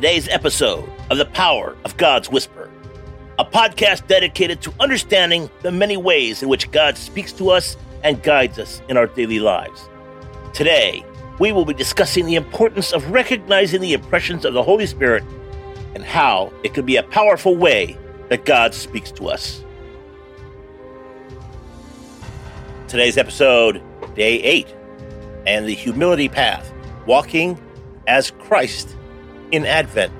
Today's episode of The Power of God's Whisper, a podcast dedicated to understanding the many ways in which God speaks to us and guides us in our daily lives. Today, we will be discussing the importance of recognizing the impressions of the Holy Spirit and how it can be a powerful way that God speaks to us. Today's episode, Day 8, and the Humility Path Walking as Christ in Advent.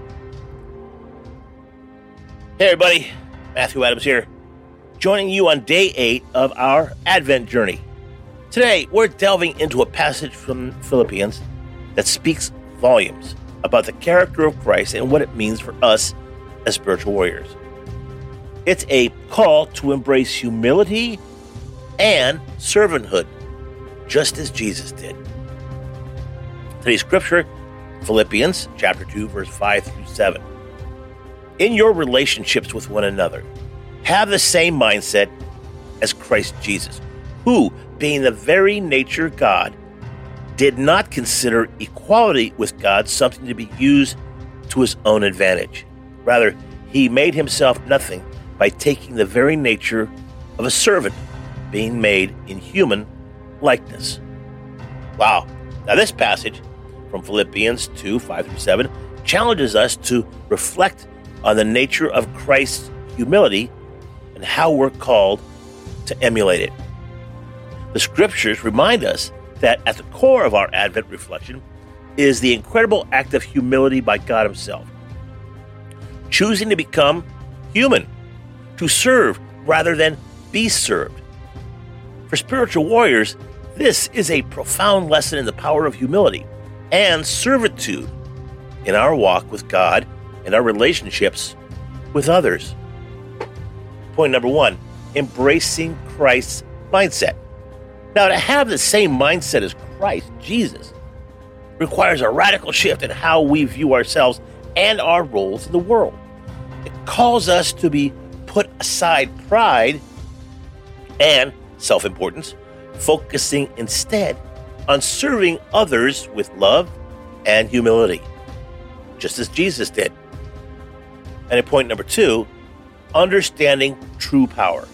Hey, everybody, Matthew Adams here, joining you on day 8 of our Advent journey. Today, we're delving into a passage from Philippians that speaks volumes about the character of Christ and what it means for us as spiritual warriors. It's a call to embrace humility and servanthood, just as Jesus did. Today's scripture, Philippians chapter 2, verse 5 through 7. In your relationships with one another, have the same mindset as Christ Jesus, who, being the very nature God, did not consider equality with God something to be used to his own advantage. Rather, he made himself nothing by taking the very nature of a servant, being made in human likeness. Wow. Now, this passage from Philippians 2 5 through 7 challenges us to reflect on the nature of Christ's humility and how we're called to emulate it. The scriptures remind us that at the core of our Advent reflection is the incredible act of humility by God Himself, choosing to become human to serve rather than be served. For spiritual warriors, this is a profound lesson in the power of humility and servitude in our walk with God and our relationships with others. Point number one embracing Christ's mindset. Now, to have the same mindset as Christ Jesus requires a radical shift in how we view ourselves and our roles in the world. It calls us to be put aside pride and self importance, focusing instead on serving others with love and humility, just as Jesus did. And at point number two, understanding true power.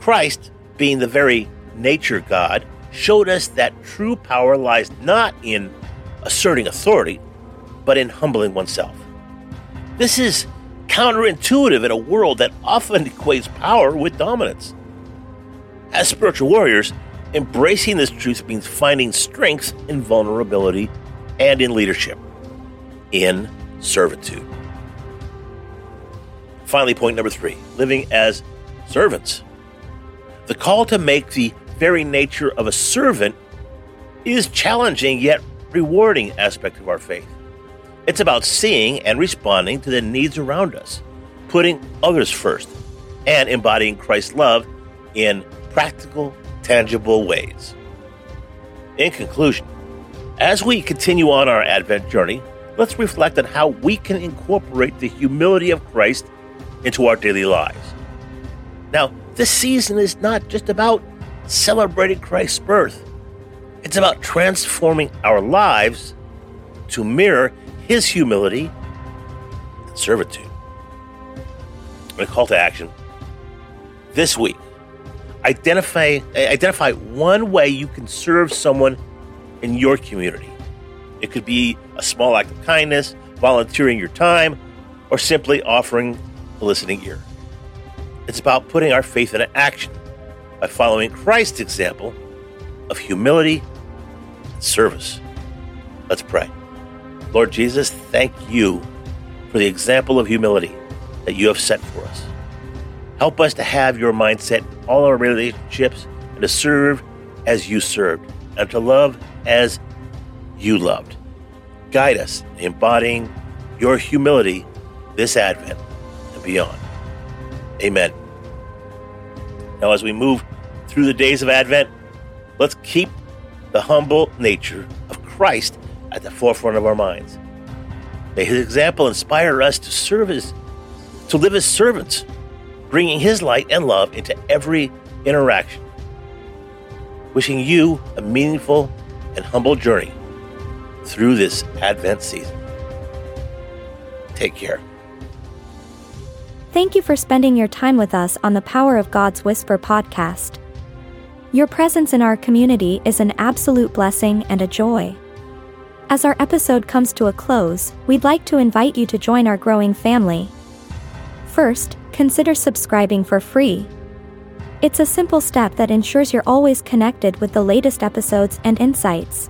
Christ, being the very nature God, showed us that true power lies not in asserting authority, but in humbling oneself. This is counterintuitive in a world that often equates power with dominance. As spiritual warriors, embracing this truth means finding strength in vulnerability and in leadership, in servitude. Finally, point number three living as servants. The call to make the very nature of a servant is challenging yet rewarding aspect of our faith. It's about seeing and responding to the needs around us, putting others first, and embodying Christ's love in practical, tangible ways. In conclusion, as we continue on our Advent journey, let's reflect on how we can incorporate the humility of Christ into our daily lives. Now, this season is not just about celebrating Christ's birth, it's about transforming our lives to mirror his humility and servitude. A call to action. This week, identify identify one way you can serve someone in your community. It could be a small act of kindness, volunteering your time, or simply offering a listening ear. It's about putting our faith into action by following Christ's example of humility and service. Let's pray. Lord Jesus, thank you for the example of humility that you have set for us. Help us to have your mindset in all our relationships and to serve as you served and to love as you loved. Guide us in embodying your humility this Advent and beyond. Amen. Now, as we move through the days of Advent, let's keep the humble nature of Christ at the forefront of our minds. May his example inspire us to serve as, to live as servants, bringing his light and love into every interaction. Wishing you a meaningful and humble journey through this Advent season. Take care. Thank you for spending your time with us on the Power of God's Whisper podcast. Your presence in our community is an absolute blessing and a joy. As our episode comes to a close, we'd like to invite you to join our growing family. First, consider subscribing for free. It's a simple step that ensures you're always connected with the latest episodes and insights.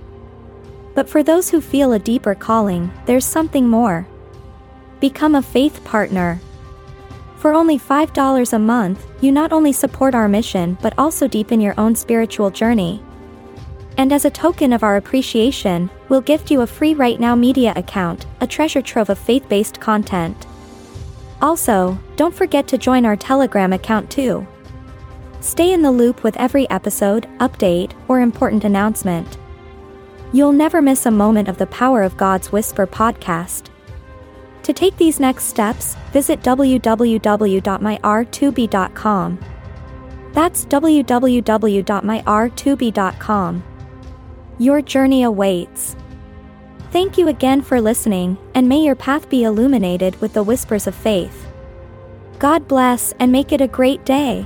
But for those who feel a deeper calling, there's something more. Become a faith partner. For only $5 a month, you not only support our mission but also deepen your own spiritual journey. And as a token of our appreciation, we'll gift you a free Right Now Media account, a treasure trove of faith based content. Also, don't forget to join our Telegram account too. Stay in the loop with every episode, update, or important announcement. You'll never miss a moment of the Power of God's Whisper podcast. To take these next steps, visit www.myr2b.com. That's www.myr2b.com. Your journey awaits. Thank you again for listening, and may your path be illuminated with the whispers of faith. God bless and make it a great day.